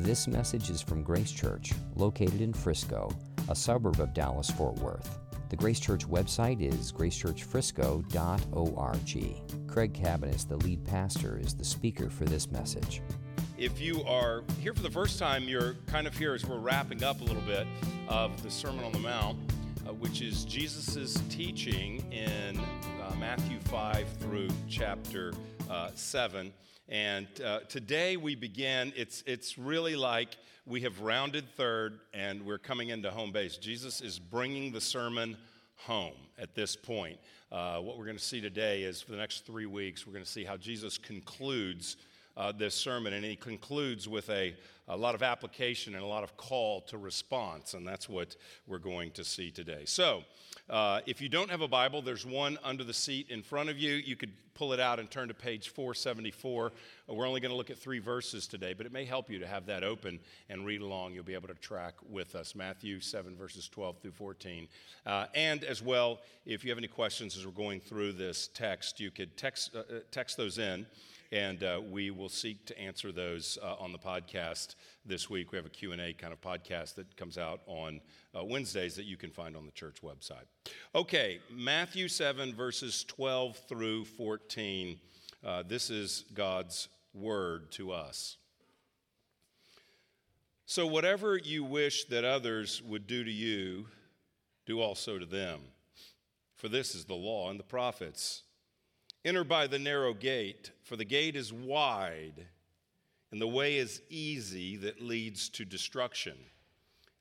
This message is from Grace Church, located in Frisco, a suburb of Dallas Fort Worth. The Grace Church website is gracechurchfrisco.org. Craig Cabaniss, the lead pastor, is the speaker for this message. If you are here for the first time, you're kind of here as we're wrapping up a little bit of the Sermon on the Mount, uh, which is Jesus' teaching in uh, Matthew 5 through chapter uh, 7. And uh, today we begin, it's, it's really like we have rounded third and we're coming into home base. Jesus is bringing the sermon home at this point. Uh, what we're going to see today is for the next three weeks, we're going to see how Jesus concludes uh, this sermon, and he concludes with a, a lot of application and a lot of call to response, and that's what we're going to see today. So, uh, if you don't have a Bible, there's one under the seat in front of you. You could pull it out and turn to page 474. Uh, we're only going to look at three verses today, but it may help you to have that open and read along. You'll be able to track with us Matthew 7, verses 12 through 14. Uh, and as well, if you have any questions as we're going through this text, you could text, uh, uh text those in and uh, we will seek to answer those uh, on the podcast this week. We have a Q&A kind of podcast that comes out on uh, Wednesdays that you can find on the church website. Okay, Matthew 7, verses 12 through 14. Uh, this is God's word to us. So, whatever you wish that others would do to you, do also to them. For this is the law and the prophets. Enter by the narrow gate, for the gate is wide, and the way is easy that leads to destruction,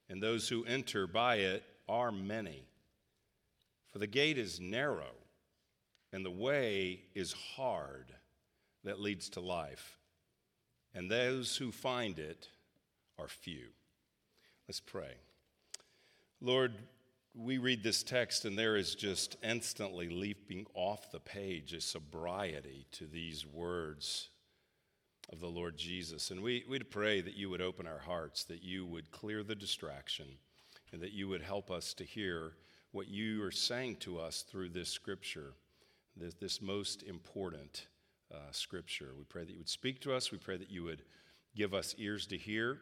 and those who enter by it are many. For the gate is narrow, and the way is hard that leads to life, and those who find it are few. Let's pray. Lord, we read this text, and there is just instantly leaping off the page a sobriety to these words of the Lord Jesus. And we, we'd pray that you would open our hearts, that you would clear the distraction, and that you would help us to hear what you are saying to us through this scripture, this, this most important uh, scripture. We pray that you would speak to us. We pray that you would give us ears to hear.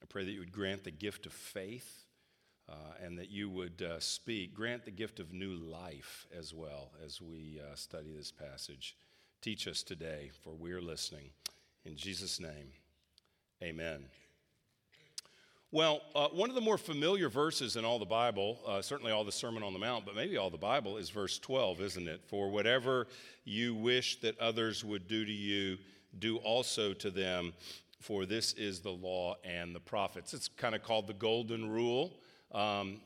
I pray that you would grant the gift of faith uh, and that you would uh, speak. Grant the gift of new life as well as we uh, study this passage. Teach us today, for we're listening. In Jesus' name, amen. Well, uh, one of the more familiar verses in all the Bible, uh, certainly all the Sermon on the Mount, but maybe all the Bible, is verse 12, isn't it? For whatever you wish that others would do to you, do also to them, for this is the law and the prophets. It's kind of called the Golden Rule. Um,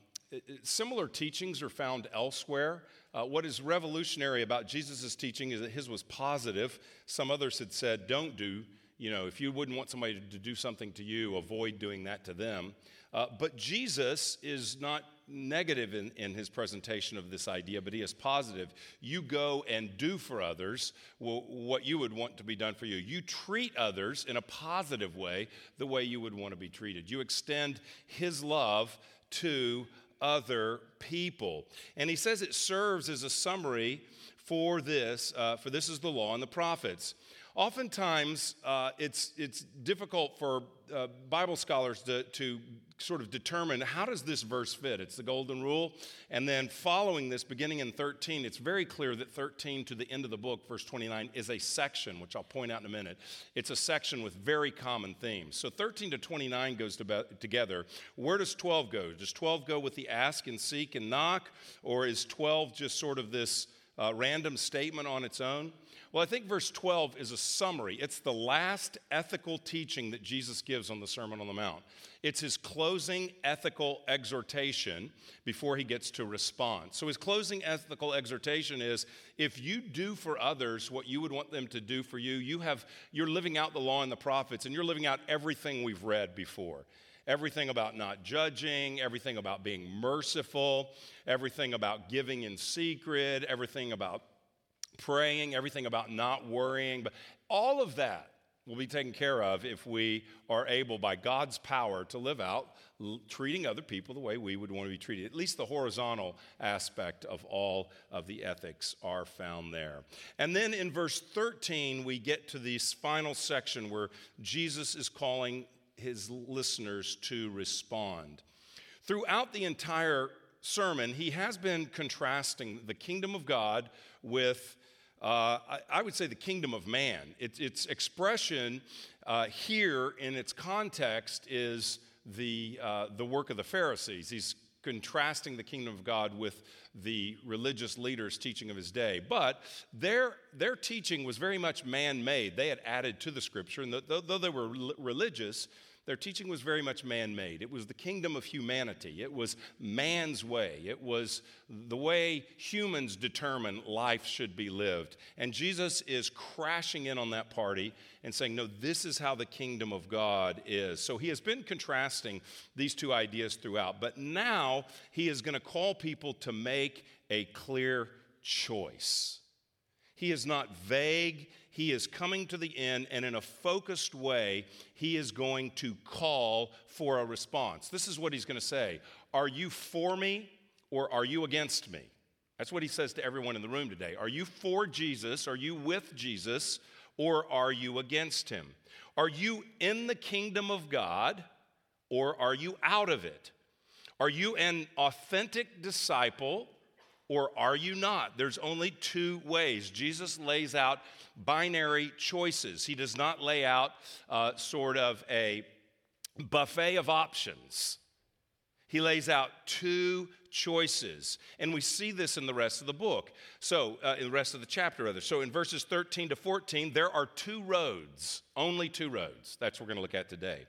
similar teachings are found elsewhere. Uh, what is revolutionary about Jesus' teaching is that his was positive. Some others had said, don't do, you know, if you wouldn't want somebody to do something to you, avoid doing that to them. Uh, but Jesus is not negative in, in his presentation of this idea, but he is positive. You go and do for others what you would want to be done for you. You treat others in a positive way, the way you would want to be treated. You extend his love to other people. And he says it serves as a summary for this, uh, for this is the law and the prophets. Oftentimes, uh, it's, it's difficult for uh, Bible scholars to, to sort of determine how does this verse fit. It's the golden rule. And then following this, beginning in 13, it's very clear that 13 to the end of the book, verse 29, is a section, which I'll point out in a minute. It's a section with very common themes. So 13 to 29 goes to together. Where does 12 go? Does 12 go with the ask and seek and knock? Or is 12 just sort of this uh, random statement on its own? Well, I think verse 12 is a summary. It's the last ethical teaching that Jesus gives on the Sermon on the Mount. It's his closing ethical exhortation before he gets to respond. So, his closing ethical exhortation is if you do for others what you would want them to do for you, you have, you're living out the law and the prophets, and you're living out everything we've read before everything about not judging, everything about being merciful, everything about giving in secret, everything about praying, everything about not worrying, but all of that will be taken care of if we are able, by God's power, to live out l- treating other people the way we would want to be treated. At least the horizontal aspect of all of the ethics are found there. And then in verse 13, we get to this final section where Jesus is calling his listeners to respond. Throughout the entire sermon, he has been contrasting the kingdom of God with, uh, I, I, would say, the kingdom of man. It, its expression uh, here in its context is the, uh, the work of the Pharisees. He's contrasting the kingdom of God with the religious leaders' teaching of his day. But their, their teaching was very much man made. They had added to the scripture, and though, though they were religious, their teaching was very much man made. It was the kingdom of humanity. It was man's way. It was the way humans determine life should be lived. And Jesus is crashing in on that party and saying, No, this is how the kingdom of God is. So he has been contrasting these two ideas throughout. But now he is going to call people to make a clear choice. He is not vague he is coming to the end, and in a focused way, he is going to call for a response. This is what he's going to say Are you for me or are you against me? That's what he says to everyone in the room today. Are you for Jesus? Are you with Jesus? Or are you against him? Are you in the kingdom of God or are you out of it? Are you an authentic disciple or are you not? There's only two ways. Jesus lays out binary choices. He does not lay out uh, sort of a buffet of options. He lays out two choices. And we see this in the rest of the book. So, uh, in the rest of the chapter, rather. So, in verses 13 to 14, there are two roads, only two roads. That's what we're going to look at today.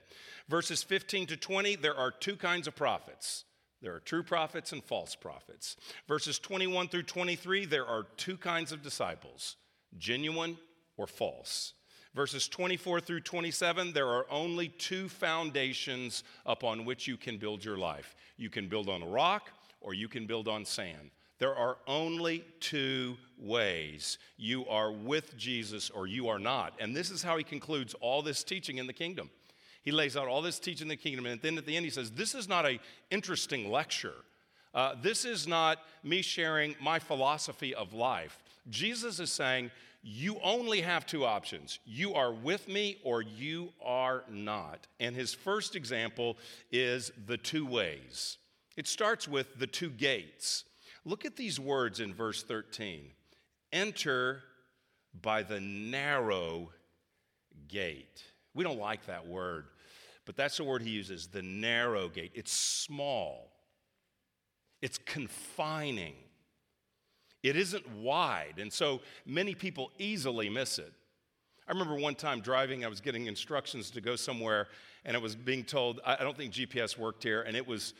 Verses 15 to 20, there are two kinds of prophets. There are true prophets and false prophets. Verses 21 through 23, there are two kinds of disciples genuine or false. Verses 24 through 27, there are only two foundations upon which you can build your life. You can build on a rock or you can build on sand. There are only two ways. You are with Jesus or you are not. And this is how he concludes all this teaching in the kingdom. He lays out all this teaching the kingdom, and then at the end he says, This is not an interesting lecture. Uh, this is not me sharing my philosophy of life. Jesus is saying, you only have two options. You are with me or you are not. And his first example is the two ways. It starts with the two gates. Look at these words in verse 13 enter by the narrow gate. We don't like that word, but that's the word he uses the narrow gate. It's small, it's confining. It isn't wide, and so many people easily miss it. I remember one time driving, I was getting instructions to go somewhere, and I was being told, I don't think GPS worked here, and it was,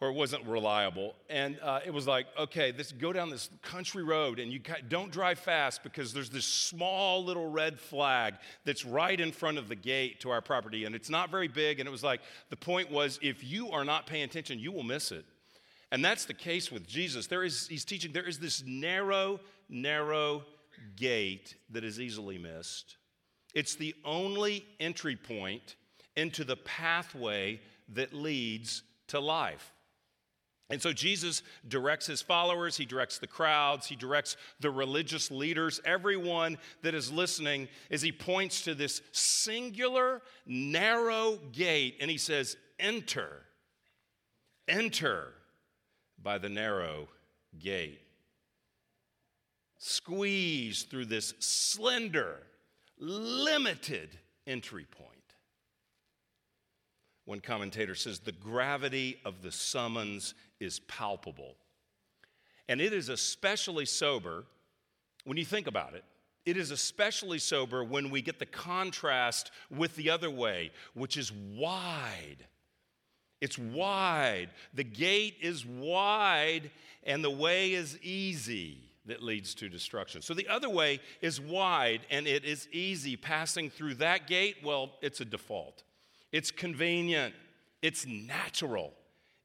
or it wasn't reliable. And uh, it was like, okay, this, go down this country road, and you don't drive fast because there's this small little red flag that's right in front of the gate to our property, and it's not very big. And it was like, the point was, if you are not paying attention, you will miss it. And that's the case with Jesus. There is, he's teaching there is this narrow, narrow gate that is easily missed. It's the only entry point into the pathway that leads to life. And so Jesus directs his followers, he directs the crowds, he directs the religious leaders, everyone that is listening, as he points to this singular, narrow gate, and he says, Enter, enter by the narrow gate. Squeeze through this slender, limited entry point. One commentator says the gravity of the summons is palpable. And it is especially sober when you think about it. It is especially sober when we get the contrast with the other way, which is wide it's wide. The gate is wide, and the way is easy that leads to destruction. So the other way is wide, and it is easy. Passing through that gate, well, it's a default. It's convenient, it's natural,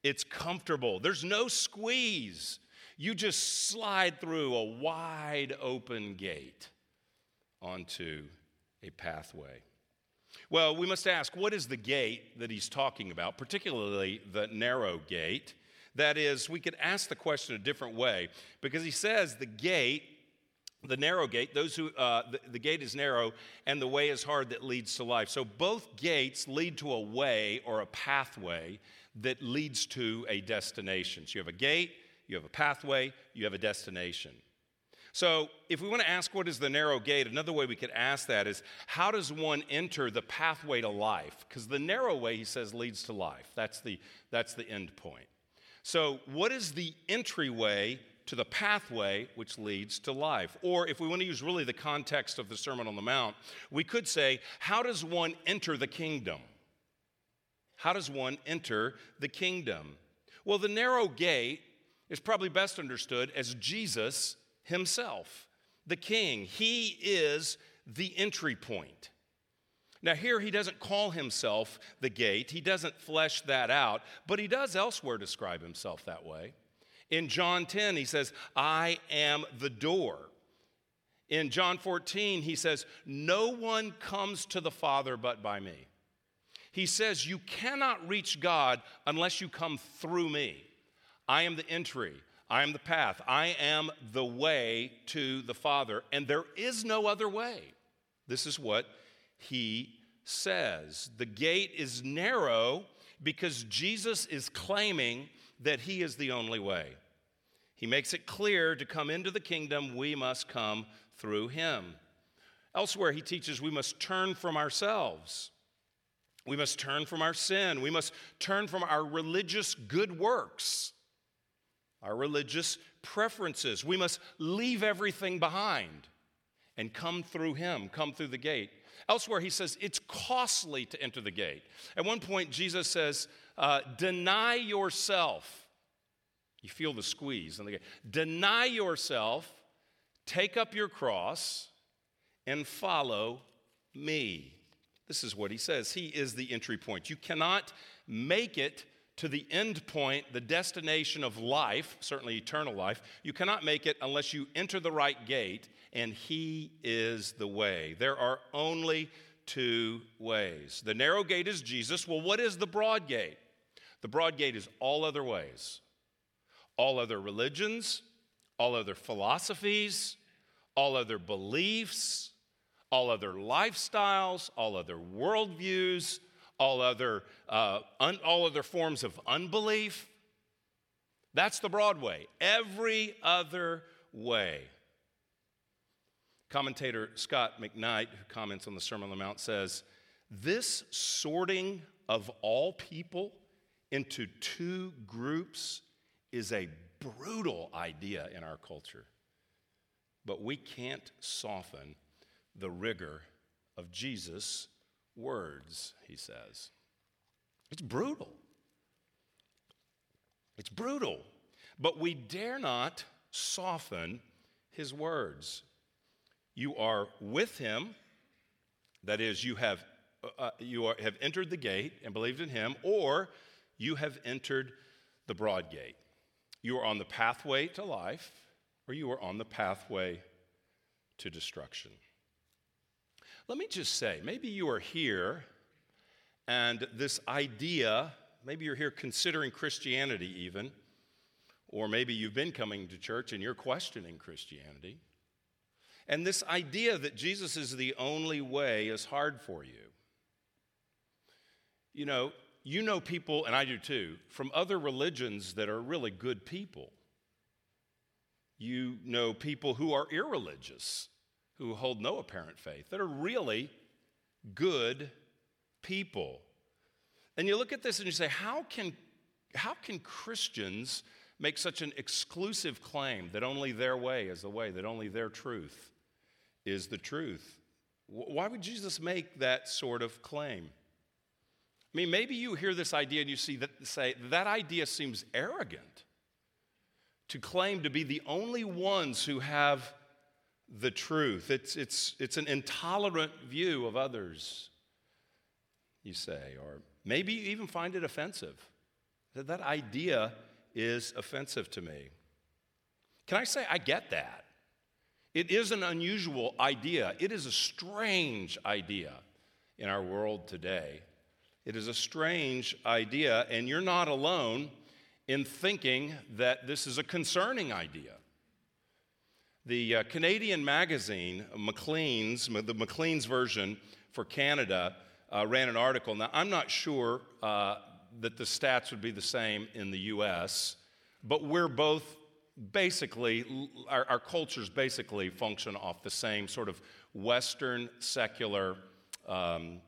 it's comfortable. There's no squeeze. You just slide through a wide open gate onto a pathway. Well, we must ask what is the gate that he's talking about, particularly the narrow gate? That is, we could ask the question a different way because he says the gate the narrow gate, those who, uh, the, the gate is narrow and the way is hard that leads to life. So both gates lead to a way or a pathway that leads to a destination. So you have a gate, you have a pathway, you have a destination. So, if we want to ask what is the narrow gate, another way we could ask that is how does one enter the pathway to life? Because the narrow way, he says, leads to life. That's the, that's the end point. So, what is the entryway to the pathway which leads to life? Or, if we want to use really the context of the Sermon on the Mount, we could say, how does one enter the kingdom? How does one enter the kingdom? Well, the narrow gate is probably best understood as Jesus himself, the king. He is the entry point. Now, here he doesn't call himself the gate, he doesn't flesh that out, but he does elsewhere describe himself that way. In John 10, he says, I am the door. In John 14, he says, No one comes to the Father but by me. He says, You cannot reach God unless you come through me. I am the entry. I am the path. I am the way to the Father, and there is no other way. This is what he says. The gate is narrow because Jesus is claiming that he is the only way. He makes it clear to come into the kingdom, we must come through him. Elsewhere, he teaches we must turn from ourselves. We must turn from our sin. We must turn from our religious good works our religious preferences. We must leave everything behind and come through Him, come through the gate. Elsewhere, he says it's costly to enter the gate. At one point, Jesus says, uh, Deny yourself. You feel the squeeze in the gate. Deny yourself, take up your cross, and follow me. This is what he says. He is the entry point. You cannot make it to the end point, the destination of life, certainly eternal life, you cannot make it unless you enter the right gate, and He is the way. There are only two ways. The narrow gate is Jesus. Well, what is the broad gate? The broad gate is all other ways, all other religions, all other philosophies, all other beliefs, all other lifestyles, all other worldviews all other, uh, un, all other forms of unbelief. That's the broad way. Every other way. Commentator Scot McKnight, who comments on the Sermon on the Mount, says this sorting of all people into two groups is a brutal idea in our culture. But we can't soften the rigor of Jesus' words, he says. It's brutal. It's brutal. But we dare not soften his words. You are with him, that is, you have, uh, uh, you are, have entered the gate and believed in him, or you have entered the broad gate. You are on the pathway to life, or you are on the pathway to destruction. Let me just say, maybe you are here and this idea, maybe you're here considering Christianity even, or maybe you've been coming to church and you're questioning Christianity. And this idea that Jesus is the only way is hard for you. You know, you know people, and I do too, from other religions that are really good people. You know people who are irreligious who hold no apparent faith, that are really good people. And you look at this and you say, how can, how can Christians make such an exclusive claim that only their way is the way, that only their truth is the truth? Why would Jesus make that sort of claim? I mean, maybe you hear this idea and you see that say that idea seems arrogant to claim to be the only ones who have the truth. It's, it's, it's an intolerant view of others, you say, or maybe you even find it offensive. That, that idea is offensive to me. Can I say I get that? It is an unusual idea. It is a strange idea in our world today. It is a strange idea, and you're not alone in thinking that this is a concerning idea. The uh, Canadian magazine, Maclean's, the Maclean's version for Canada, uh, ran an article. Now, I'm not sure uh, that the stats would be the same in the US, but we're both basically, our, our cultures basically function off the same sort of Western secular um,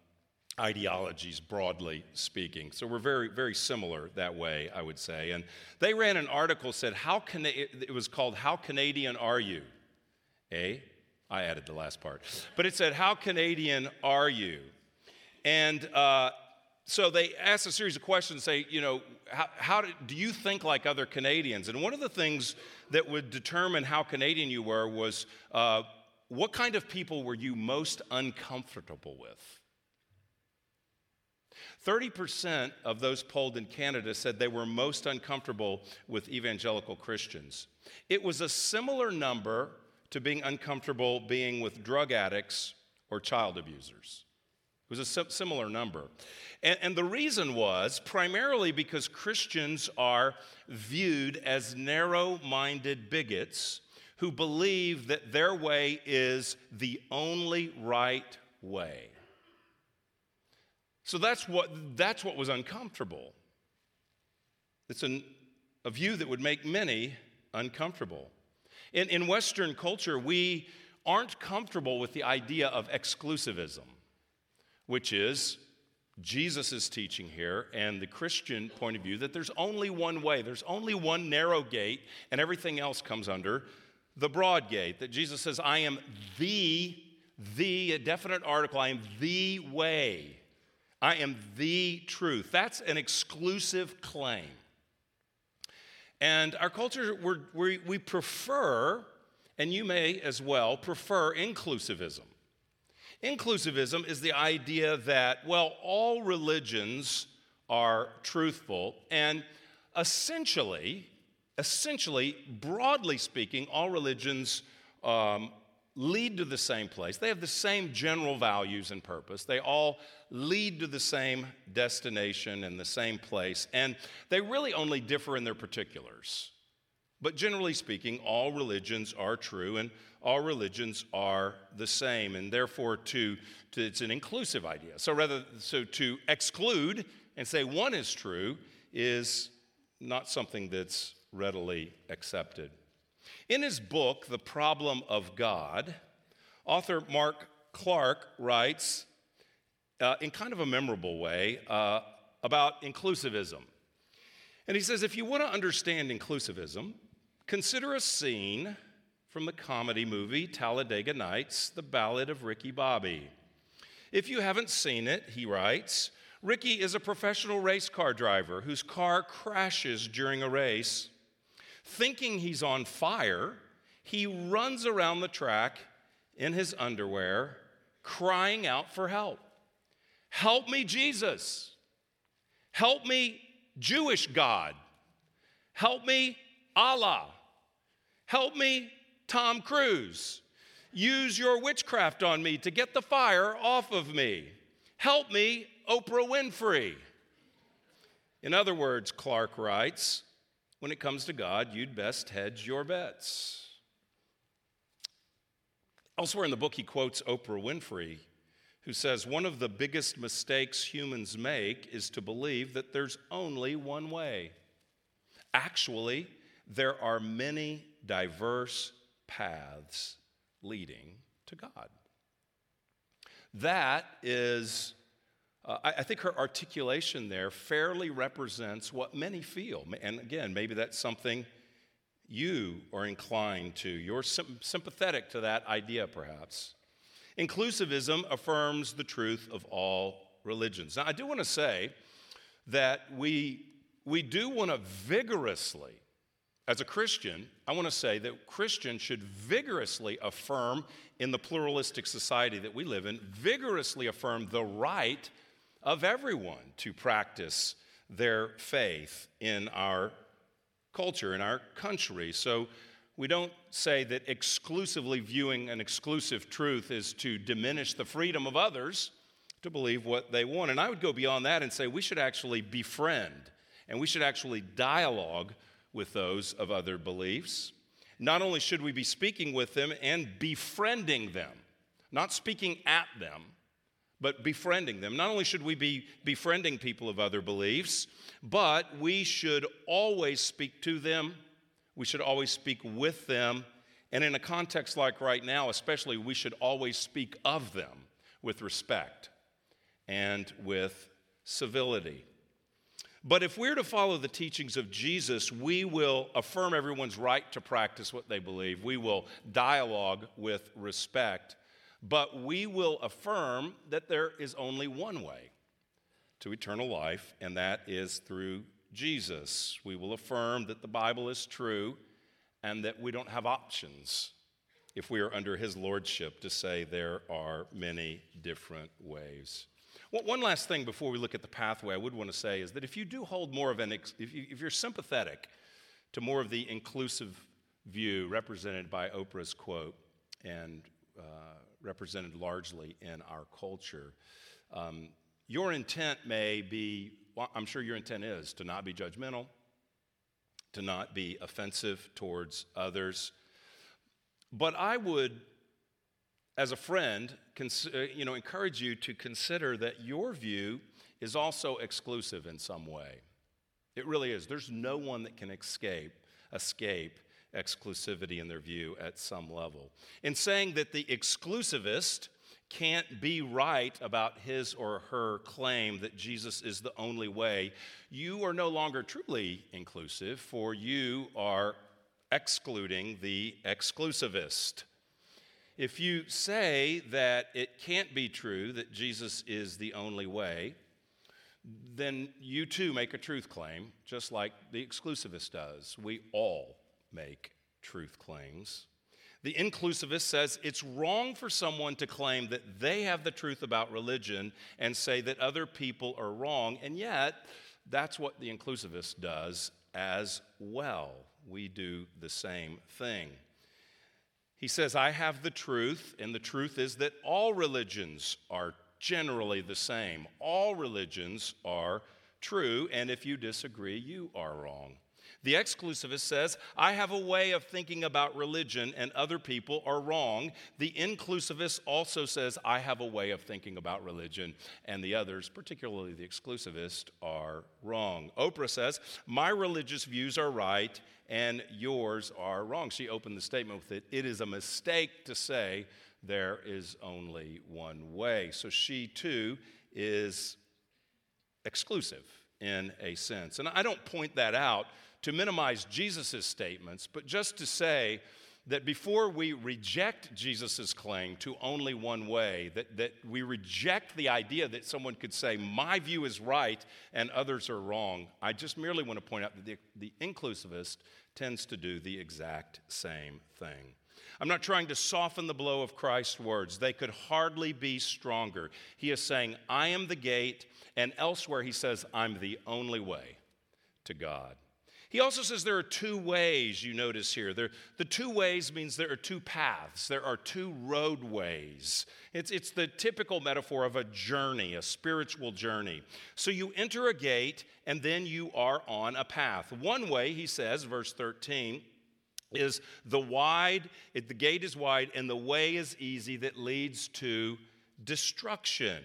ideologies, broadly speaking. So we're very, very similar that way, I would say. And they ran an article said, "How can it was called "How Canadian Are You?" A, I added the last part, but it said, "How Canadian are you?" And uh, so they asked a series of questions, say, you know, how, how do, do you think like other Canadians? And one of the things that would determine how Canadian you were was uh, what kind of people were you most uncomfortable with? 30% of those polled in Canada said they were most uncomfortable with evangelical Christians. It was a similar number to being uncomfortable being with drug addicts or child abusers. It was a similar number. And, and the reason was primarily because Christians are viewed as narrow minded bigots who believe that their way is the only right way. So that's what, that's what was uncomfortable. It's an, a view that would make many uncomfortable. In, in Western culture, we aren't comfortable with the idea of exclusivism, which is Jesus' teaching here and the Christian point of view that there's only one way, there's only one narrow gate, and everything else comes under the broad gate. That Jesus says, I am the, the, a definite article, I am the way. I am the truth. That's an exclusive claim. And our culture, we we prefer, and you may as well, prefer inclusivism. Inclusivism is the idea that, well, all religions are truthful, and essentially, essentially, broadly speaking, all religions um, lead to the same place. They have the same general values and purpose. They all lead to the same destination and the same place, and they really only differ in their particulars. But generally speaking, all religions are true and all religions are the same, and therefore, to, to, it's an inclusive idea. So, rather, so to exclude and say one is true is not something that's readily accepted. In his book, The Problem of God, author Mark Clark writes uh, in kind of a memorable way uh, about inclusivism. And he says if you want to understand inclusivism, consider a scene from the comedy movie Talladega Nights, The Ballad of Ricky Bobby. If you haven't seen it, he writes, Ricky is a professional race car driver whose car crashes during a race. Thinking he's on fire, he runs around the track in his underwear, crying out for help. Help me, Jesus. Help me, Jewish God. Help me, Allah. Help me, Tom Cruise. Use your witchcraft on me to get the fire off of me. Help me, Oprah Winfrey. In other words, Clark writes, when it comes to God, you'd best hedge your bets. Elsewhere in the book, he quotes Oprah Winfrey who says one of the biggest mistakes humans make is to believe that there's only one way. Actually, there are many diverse paths leading to God. That is, uh, I, I think her articulation there fairly represents what many feel. And again, maybe that's something you are inclined to. You're sympathetic to that idea, perhaps. Inclusivism affirms the truth of all religions. Now, I do want to say that we, we do want to vigorously, as a Christian, I want to say that Christians should vigorously affirm in the pluralistic society that we live in, vigorously affirm the right of everyone to practice their faith in our culture, in our country. So we don't say that exclusively viewing an exclusive truth is to diminish the freedom of others to believe what they want. And I would go beyond that and say we should actually befriend and we should actually dialogue with those of other beliefs. not only should we be speaking with them and befriending them, not speaking at them, but befriending them. Not only should we be befriending people of other beliefs, but we should always speak to them, we should always speak with them, and in a context like right now, especially, we should always speak of them with respect and with civility. But if we're to follow the teachings of Jesus, we will affirm everyone's right to practice what they believe. We will dialogue with respect. But we will affirm that there is only one way to eternal life, and that is through Jesus. We will affirm that the Bible is true and that we don't have options if we are under his lordship to say there are many different ways. One last thing before we look at the pathway, I would want to say is that if you do hold more of an, if, you, if you're sympathetic to more of the inclusive view represented by Oprah's quote and uh, represented largely in our culture, um, your intent may be, well, I'm sure your intent is to not be judgmental, to not be offensive towards others. But I would as a friend, cons- uh, you know, encourage you to consider that your view is also exclusive in some way. It really is. There's no one that can escape escape exclusivity in their view at some level. In saying that the exclusivist can't be right about his or her claim that Jesus is the only way, you are no longer truly inclusive, for you are excluding the exclusivist. If you say that it can't be true that Jesus is the only way, then you too make a truth claim, just like the exclusivist does. We all make truth claims. The inclusivist says it's wrong for someone to claim that they have the truth about religion and say that other people are wrong, and yet that's what the inclusivist does as well. We do the same thing. He says, I have the truth, and the truth is that all religions are generally the same. All religions are true, and if you disagree, you are wrong. The exclusivist says, I have a way of thinking about religion and other people are wrong. The inclusivist also says, I have a way of thinking about religion and the others, particularly the exclusivist, are wrong. Oprah says, My religious views are right and yours are wrong. She opened the statement with it it is a mistake to say there is only one way. So she too is exclusive in a sense. And I don't point that out to minimize Jesus' statements, but just to say that before we reject Jesus' claim to only one way, that, that we reject the idea that someone could say, my view is right and others are wrong, I just merely want to point out that the, the inclusivist tends to do the exact same thing. I'm not trying to soften the blow of Christ's words. They could hardly be stronger. He is saying, I am the gate, and elsewhere he says, I'm the only way to God. He also says there are two ways, you notice here. There, the two ways means there are two paths, there are two roadways. It's, it's the typical metaphor of a journey, a spiritual journey. So you enter a gate and then you are on a path. One way, he says, verse 13, is the wide, the gate is wide and the way is easy that leads to destruction.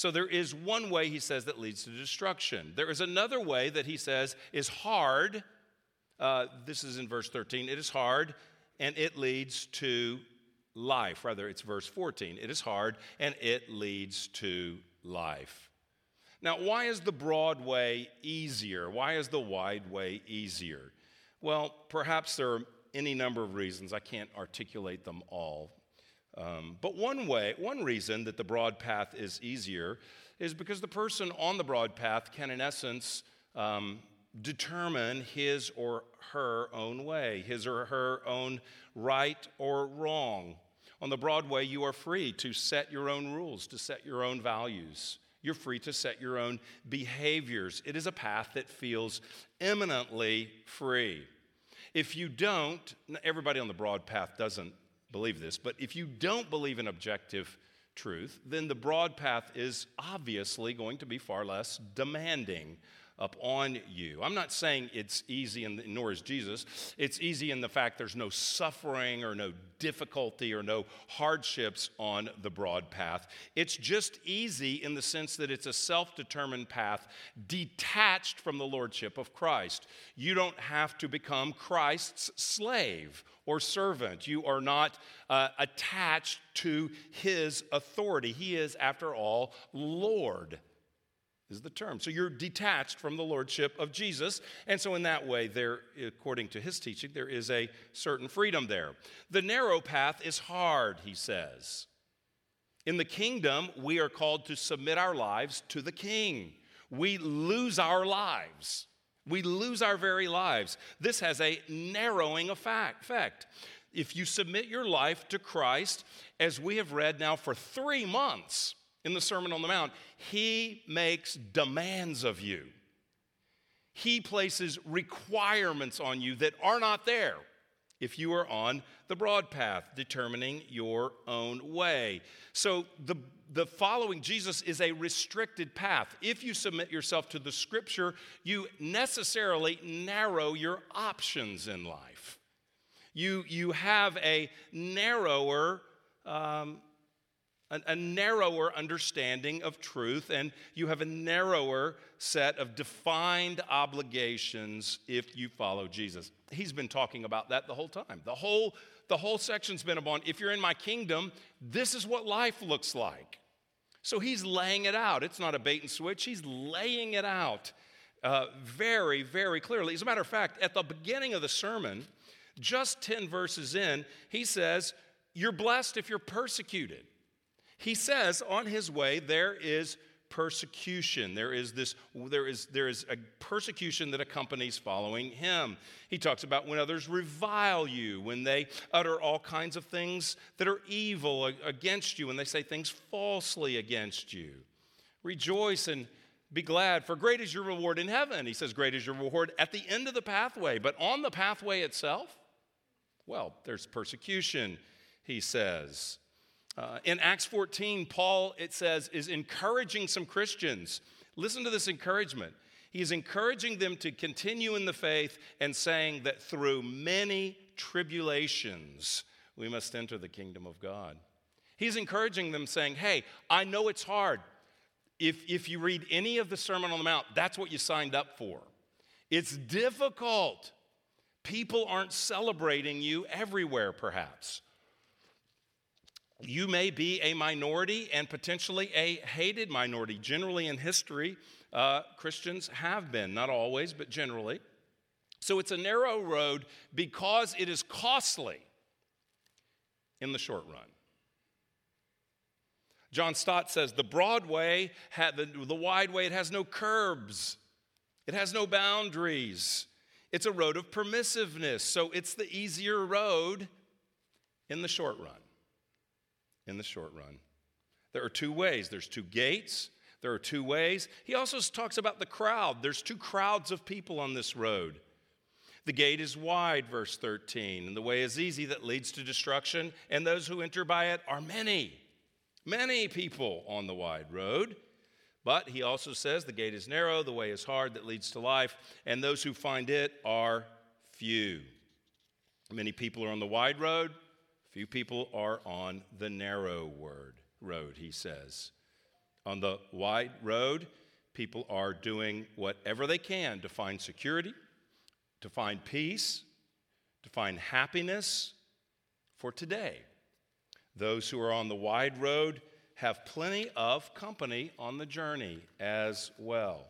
So there is one way, he says, that leads to destruction. There is another way that he says is hard. Uh, this is in verse 13. It is hard and it leads to life. Rather, it's verse 14. It is hard and it leads to life. Now, why is the broad way easier? Why is the wide way easier? Well, perhaps there are any number of reasons. I can't articulate them all. Um, but one way, one reason that the broad path is easier is because the person on the broad path can, in essence, um, determine his or her own way, his or her own right or wrong. On the broad way, you are free to set your own rules, to set your own values. You're free to set your own behaviors. It is a path that feels eminently free. If you don't, everybody on the broad path doesn't believe this, but if you don't believe in objective truth, then the broad path is obviously going to be far less demanding upon you. I'm not saying it's easy, and nor is Jesus. It's easy in the fact there's no suffering or no difficulty or no hardships on the broad path. It's just easy in the sense that it's a self determined path detached from the lordship of Christ. You don't have to become Christ's slave or servant. You are not uh, attached to his authority. He is, after all, Lord is the term. So you're detached from the lordship of Jesus. And so, in that way, there, according to his teaching, there is a certain freedom there. The narrow path is hard, he says. In the kingdom, we are called to submit our lives to the king. We lose our lives. We lose our very lives. This has a narrowing effect. If you submit your life to Christ, as we have read now for three months, in the Sermon on the Mount, he makes demands of you. He places requirements on you that are not there if you are on the broad path, determining your own way. So the, the following Jesus is a restricted path. If you submit yourself to the scripture, you necessarily narrow your options in life. You, you have a narrower um, a, a narrower understanding of truth, and you have a narrower set of defined obligations if you follow Jesus. He's been talking about that the whole time. The whole, the whole section's been about if you're in my kingdom, this is what life looks like. So he's laying it out. It's not a bait and switch, he's laying it out uh, very, very clearly. As a matter of fact, at the beginning of the sermon, just 10 verses in, he says, You're blessed if you're persecuted he says on his way there is persecution. There is this there is there is a persecution that accompanies following him. He talks about when others revile you, when they utter all kinds of things that are evil against you, when they say things falsely against you. Rejoice and be glad, for great is your reward in heaven. He says, Great is your reward at the end of the pathway. But on the pathway itself, well, there's persecution, he says. Uh, in Acts 14, Paul, it says, is encouraging some Christians. Listen to this encouragement. He is encouraging them to continue in the faith and saying that through many tribulations, we must enter the kingdom of God. He's encouraging them, saying, Hey, I know it's hard. If, if you read any of the Sermon on the Mount, that's what you signed up for. It's difficult. People aren't celebrating you everywhere, perhaps. You may be a minority and potentially a hated minority. Generally, in history, uh, Christians have been, not always, but generally. So it's a narrow road because it is costly in the short run. John Stott says the broad way, the, the wide way, it has no curbs, it has no boundaries. It's a road of permissiveness, so it's the easier road in the short run in the short run. There are two ways there's two gates, there are two ways. He also talks about the crowd. There's two crowds of people on this road. The gate is wide, verse 13, and the way is easy that leads to destruction, and those who enter by it are many. Many people on the wide road. But he also says the gate is narrow, the way is hard that leads to life, and those who find it are few. Many people are on the wide road, Few people are on the narrow word, road, he says. On the wide road, people are doing whatever they can to find security, to find peace, to find happiness for today. Those who are on the wide road have plenty of company on the journey as well.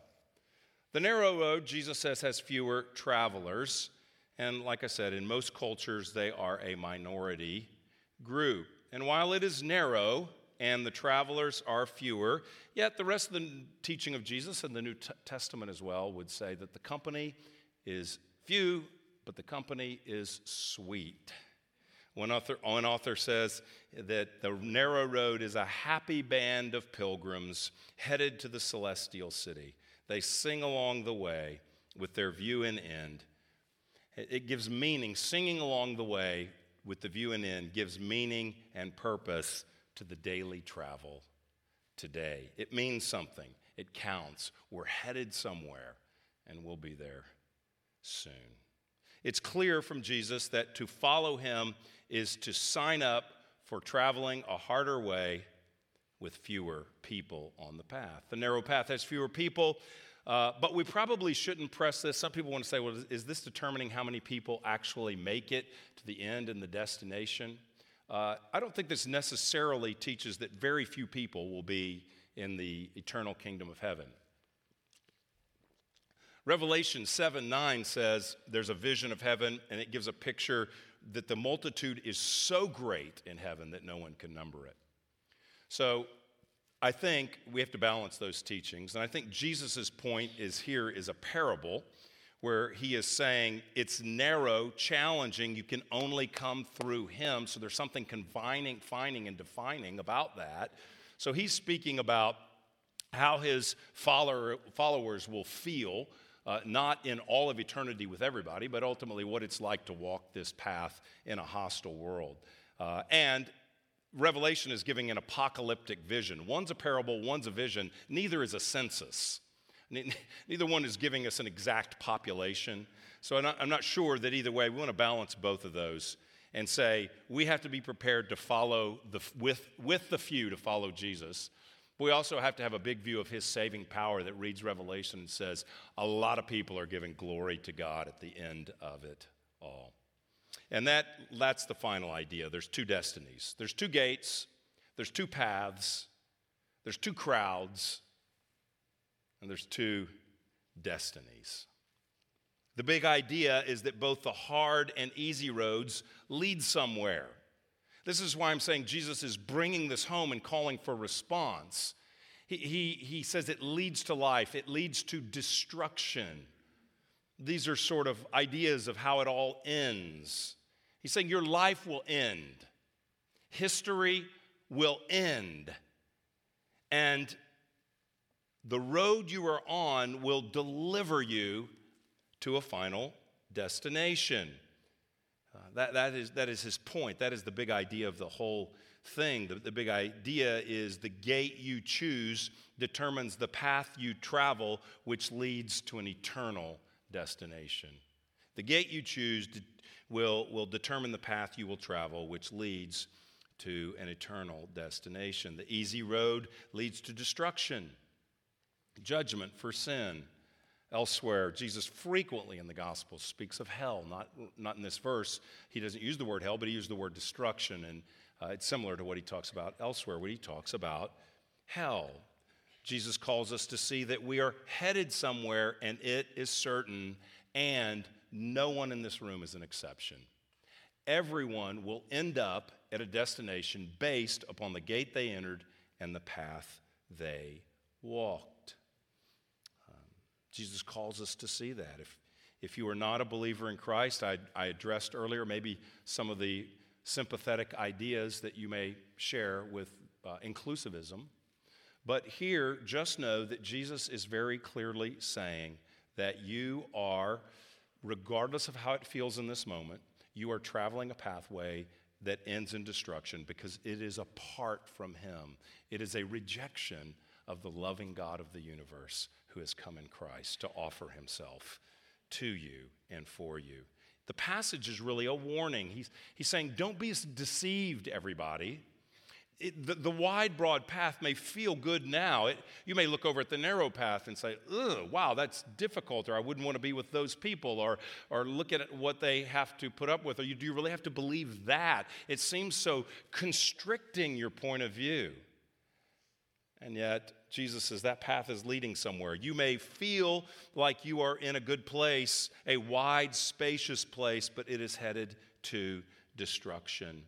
The narrow road, Jesus says, has fewer travelers. And like I said, in most cultures, they are a minority group. And while it is narrow and the travelers are fewer, yet the rest of the teaching of Jesus and the New Testament as well would say that the company is few, but the company is sweet. One author, one author says that the narrow road is a happy band of pilgrims headed to the celestial city. They sing along the way with their view in end. It gives meaning, singing along the way with the view in end gives meaning and purpose to the daily travel today. It means something, it counts. We're headed somewhere and we'll be there soon. It's clear from Jesus that to follow him is to sign up for traveling a harder way with fewer people on the path. The narrow path has fewer people, uh, but we probably shouldn't press this. Some people want to say, well, is this determining how many people actually make it to the end and the destination? Uh, I don't think this necessarily teaches that very few people will be in the eternal kingdom of heaven. Revelation 7 9 says there's a vision of heaven, and it gives a picture that the multitude is so great in heaven that no one can number it. So I think we have to balance those teachings. And I think Jesus' point is here is a parable where he is saying it's narrow, challenging, you can only come through him. So there's something confining, finding, and defining about that. So he's speaking about how his follower, followers will feel, uh, not in all of eternity with everybody, but ultimately what it's like to walk this path in a hostile world. Uh, and Revelation is giving an apocalyptic vision. One's a parable, one's a vision. Neither is a census. Neither one is giving us an exact population. So I'm not, sure that either way, we want to balance both of those and say we have to be prepared to follow the, with, with the few to follow Jesus. But we also have to have a big view of his saving power that reads Revelation and says a lot of people are giving glory to God at the end of it all. And that, that's the final idea. There's two destinies, there's two gates, there's two paths, there's two crowds, and there's two destinies. The big idea is that both the hard and easy roads lead somewhere. This is why I'm saying Jesus is bringing this home and calling for response. He, he, he says it leads to life, it leads to destruction. These are sort of ideas of how it all ends. He's saying your life will end, history will end, and the road you are on will deliver you to a final destination. Uh, that, that, is, that is his point. That is the big idea of the whole thing. The, the big idea is the gate you choose determines the path you travel, which leads to an eternal destination. The gate you choose will, will determine the path you will travel, which leads to an eternal destination. The easy road leads to destruction judgment for sin. Elsewhere, Jesus frequently in the gospel speaks of hell, not, not in this verse. He doesn't use the word hell, but he used the word destruction. And uh, it's similar to what he talks about elsewhere, when he talks about hell. Jesus calls us to see that we are headed somewhere and it is certain, and no one in this room is an exception. Everyone will end up at a destination based upon the gate they entered and the path they walked. Jesus calls us to see that. If, if you are not a believer in Christ, I, I addressed earlier maybe some of the sympathetic ideas that you may share with uh, inclusivism. But here, just know that Jesus is very clearly saying that you are, regardless of how it feels in this moment, you are traveling a pathway that ends in destruction because it is apart from Him. It is a rejection of the loving God of the universe who has come in Christ to offer himself to you and for you. The passage is really a warning. He's, he's saying, Don't be deceived, everybody. It, the, the, wide, broad path may feel good now. It, you may look over at the narrow path and say, wow, that's difficult, or I wouldn't want to be with those people, or, or look at what they have to put up with, or you, do you really have to believe that? It seems so constricting your point of view. And yet, Jesus says that path is leading somewhere. You may feel like you are in a good place, a wide, spacious place, but it is headed to destruction.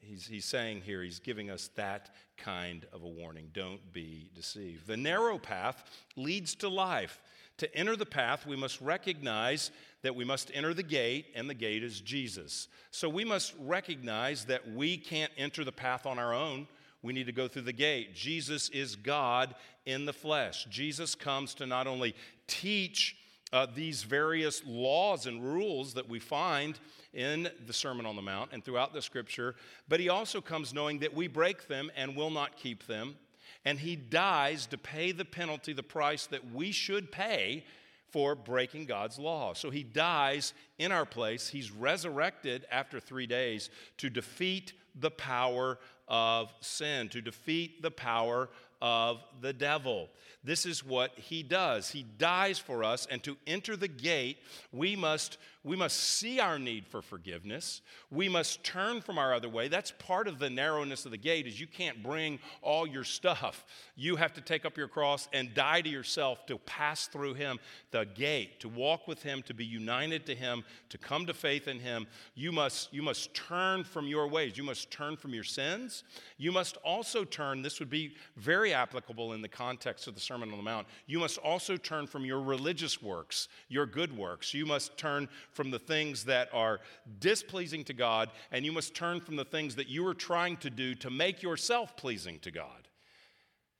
He's, he's saying here, he's giving us that kind of a warning. Don't be deceived. The narrow path leads to life. To enter the path, we must recognize that we must enter the gate, and the gate is Jesus. So we must recognize that we can't enter the path on our own we need to go through the gate. Jesus is God in the flesh. Jesus comes to not only teach uh, these various laws and rules that we find in the Sermon on the Mount and throughout the scripture, but he also comes knowing that we break them and will not keep them. And he dies to pay the penalty, the price that we should pay for breaking God's law. So he dies in our place. He's resurrected after three days to defeat the power of sin, to defeat the power of the devil. This is what he does. He dies for us, and to enter the gate, we must we must see our need for forgiveness. We must turn from our other way. That's part of the narrowness of the gate is you can't bring all your stuff. You have to take up your cross and die to yourself to pass through him the gate, to walk with him, to be united to him, to come to faith in him. You must you must turn from your ways. You must turn from your sins. You must also turn, this would be very applicable in the context of the Sermon on the Mount. You must also turn from your religious works, your good works. You must turn from the things that are displeasing to God, and you must turn from the things that you are trying to do to make yourself pleasing to God.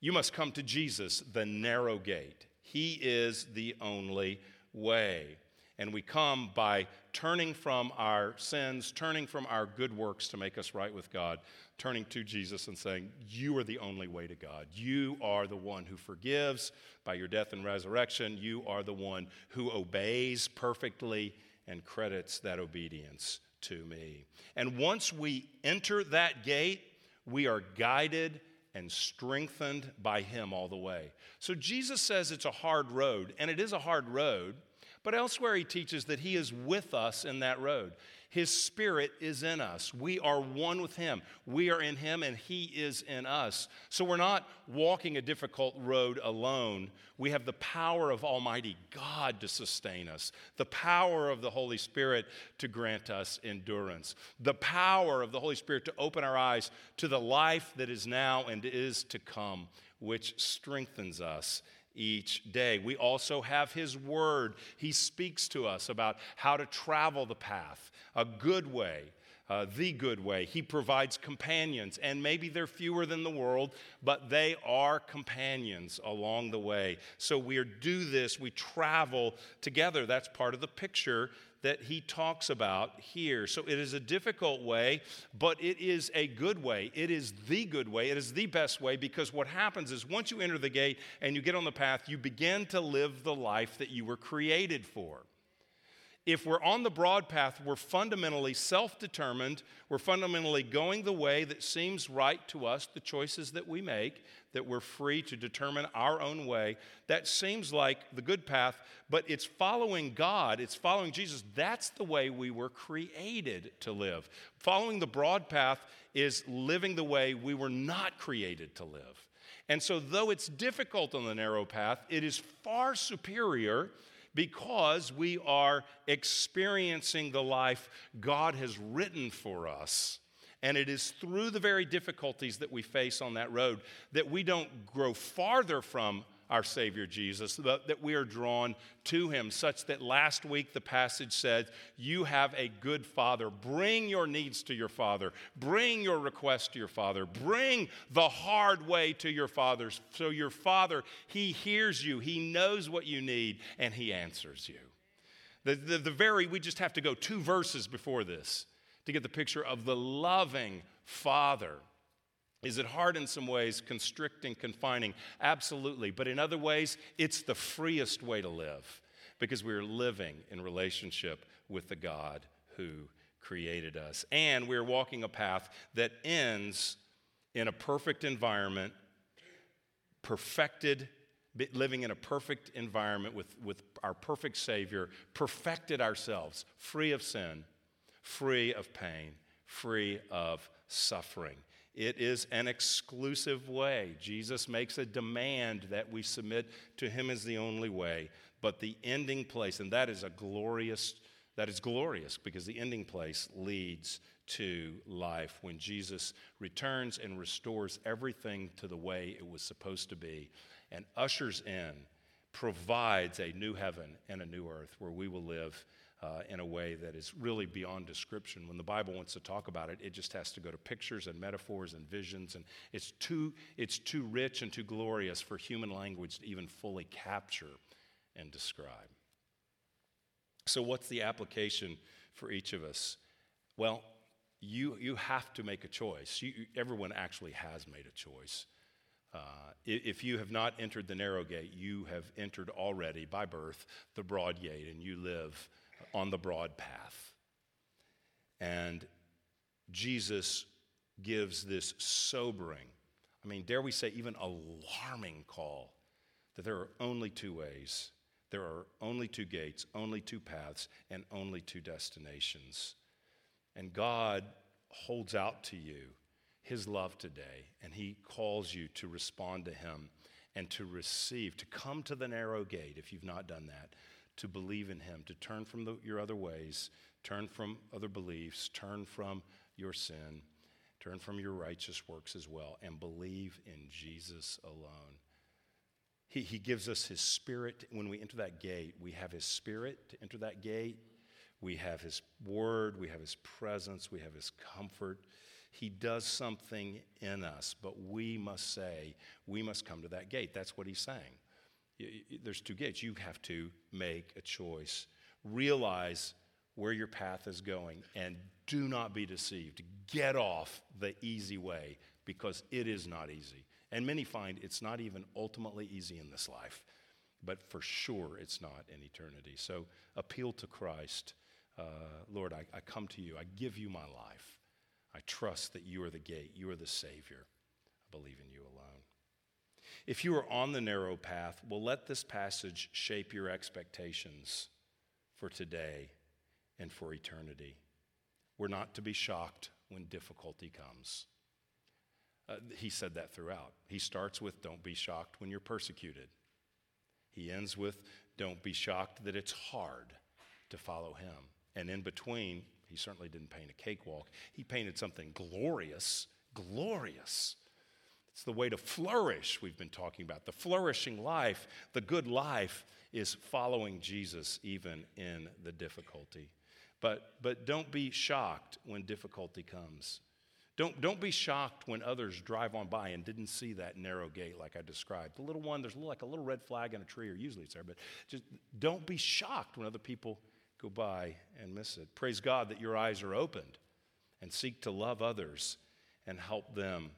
You must come to Jesus, the narrow gate. He is the only way. And we come by turning from our sins, turning from our good works to make us right with God, turning to Jesus and saying, You are the only way to God. You are the one who forgives by your death and resurrection. You are the one who obeys perfectly and credits that obedience to me. And once we enter that gate, we are guided and strengthened by Him all the way. So Jesus says it's a hard road, and it is a hard road, but elsewhere He teaches that He is with us in that road. His Spirit is in us. We are one with Him. We are in Him and He is in us. So we're not walking a difficult road alone. We have the power of Almighty God to sustain us, the power of the Holy Spirit to grant us endurance, the power of the Holy Spirit to open our eyes to the life that is now and is to come, which strengthens us each day. We also have His Word. He speaks to us about how to travel the path, a good way, uh, the good way. He provides companions, and maybe they're fewer than the world, but they are companions along the way. So we do this, we travel together. That's part of the picture that he talks about here. So it is a difficult way, but it is a good way. It is the good way. It is the best way because what happens is once you enter the gate and you get on the path, you begin to live the life that you were created for if we're on the broad path, we're fundamentally self determined. We're fundamentally going the way that seems right to us, the choices that we make, that we're free to determine our own way. That seems like the good path, but it's following God, it's following Jesus. That's the way we were created to live. Following the broad path is living the way we were not created to live. And so, though it's difficult on the narrow path, it is far superior because we are experiencing the life God has written for us. And it is through the very difficulties that we face on that road that we don't grow farther from our Savior Jesus, that we are drawn to Him, such that last week the passage said, You have a good Father. Bring your needs to your Father. Bring your requests to your Father. Bring the hard way to your Father. So your Father, He hears you, He knows what you need, and He answers you. The, the, the very, we just have to go two verses before this to get the picture of the loving Father is it hard in some ways, constricting, confining? Absolutely. But in other ways, it's the freest way to live because we're living in relationship with the God who created us. And we're walking a path that ends in a perfect environment, perfected, living in a perfect environment with, with our perfect Savior, perfected ourselves, free of sin, free of pain, free of suffering. It is an exclusive way. Jesus makes a demand that we submit to him as the only way, but the ending place, and that is a glorious, that is glorious because the ending place leads to life when Jesus returns and restores everything to the way it was supposed to be and ushers in, provides a new heaven and a new earth where we will live uh, in a way that is really beyond description. When the Bible wants to talk about it, it just has to go to pictures and metaphors and visions, and it's too, it's too rich and too glorious for human language to even fully capture and describe. So, what's the application for each of us? Well, you, you have to make a choice. You, everyone actually has made a choice. Uh, if you have not entered the narrow gate, you have entered already by birth the broad gate, and you live on the broad path. And Jesus gives this sobering, I mean, dare we say, even alarming call that there are only two ways, there are only two gates, only two paths, and only two destinations. And God holds out to you his love today, and he calls you to respond to him and to receive, to come to the narrow gate if you've not done that, to believe in him, to turn from the, your other ways, turn from other beliefs, turn from your sin, turn from your righteous works as well, and believe in Jesus alone. He, he gives us his spirit. When we enter that gate, we have his spirit to enter that gate. We have his word, we have his presence, we have his comfort. He does something in us, but we must say, we must come to that gate. That's what he's saying. There's two gates. You have to make a choice. Realize where your path is going and do not be deceived. Get off the easy way because it is not easy. And many find it's not even ultimately easy in this life, but for sure it's not in eternity. So appeal to Christ. Uh, Lord, I, I come to you. I give you my life. I trust that you are the gate, you are the Savior. I believe in you alone. If you are on the narrow path, well, let this passage shape your expectations for today and for eternity. We're not to be shocked when difficulty comes. Uh, he said that throughout. He starts with, Don't be shocked when you're persecuted. He ends with, Don't be shocked that it's hard to follow him. And in between, he certainly didn't paint a cakewalk. He painted something glorious, glorious. It's the way to flourish, we've been talking about. The flourishing life, the good life, is following Jesus even in the difficulty. But, but don't be shocked when difficulty comes. Don't, don't be shocked when others drive on by and didn't see that narrow gate like I described. The little one, there's like a little red flag in a tree, or usually it's there, but just don't be shocked when other people go by and miss it. Praise God that your eyes are opened and seek to love others and help them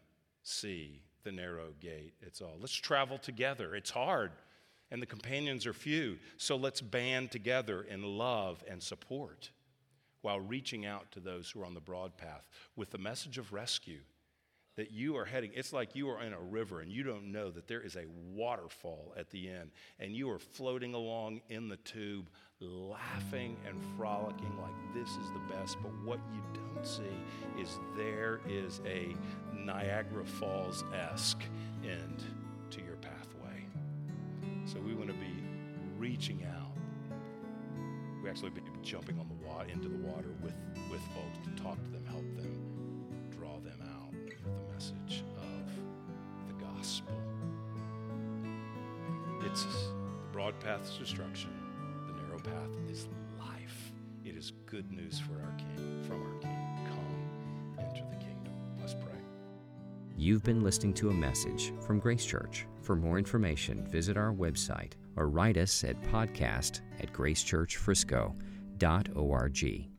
see the narrow gate. It's all. Let's travel together. It's hard and the companions are few. So let's band together in love and support while reaching out to those who are on the broad path with the message of rescue that you are heading. It's like you are in a river and you don't know that there is a waterfall at the end, and you are floating along in the tube, laughing and frolicking like this is the best. But what you don't see is there is a Niagara Falls esque end to your pathway. So we want to be reaching out. We actually be jumping on the water into the water with, with folks to talk to them, help them, draw them out with the message of the gospel. It's the broad path is destruction, path is life. It is good news for our King, from our King. Come into the kingdom. Let's pray. You've been listening to a message from Grace Church. For more information, visit our website or write us at podcast at gracechurchfrisco.org.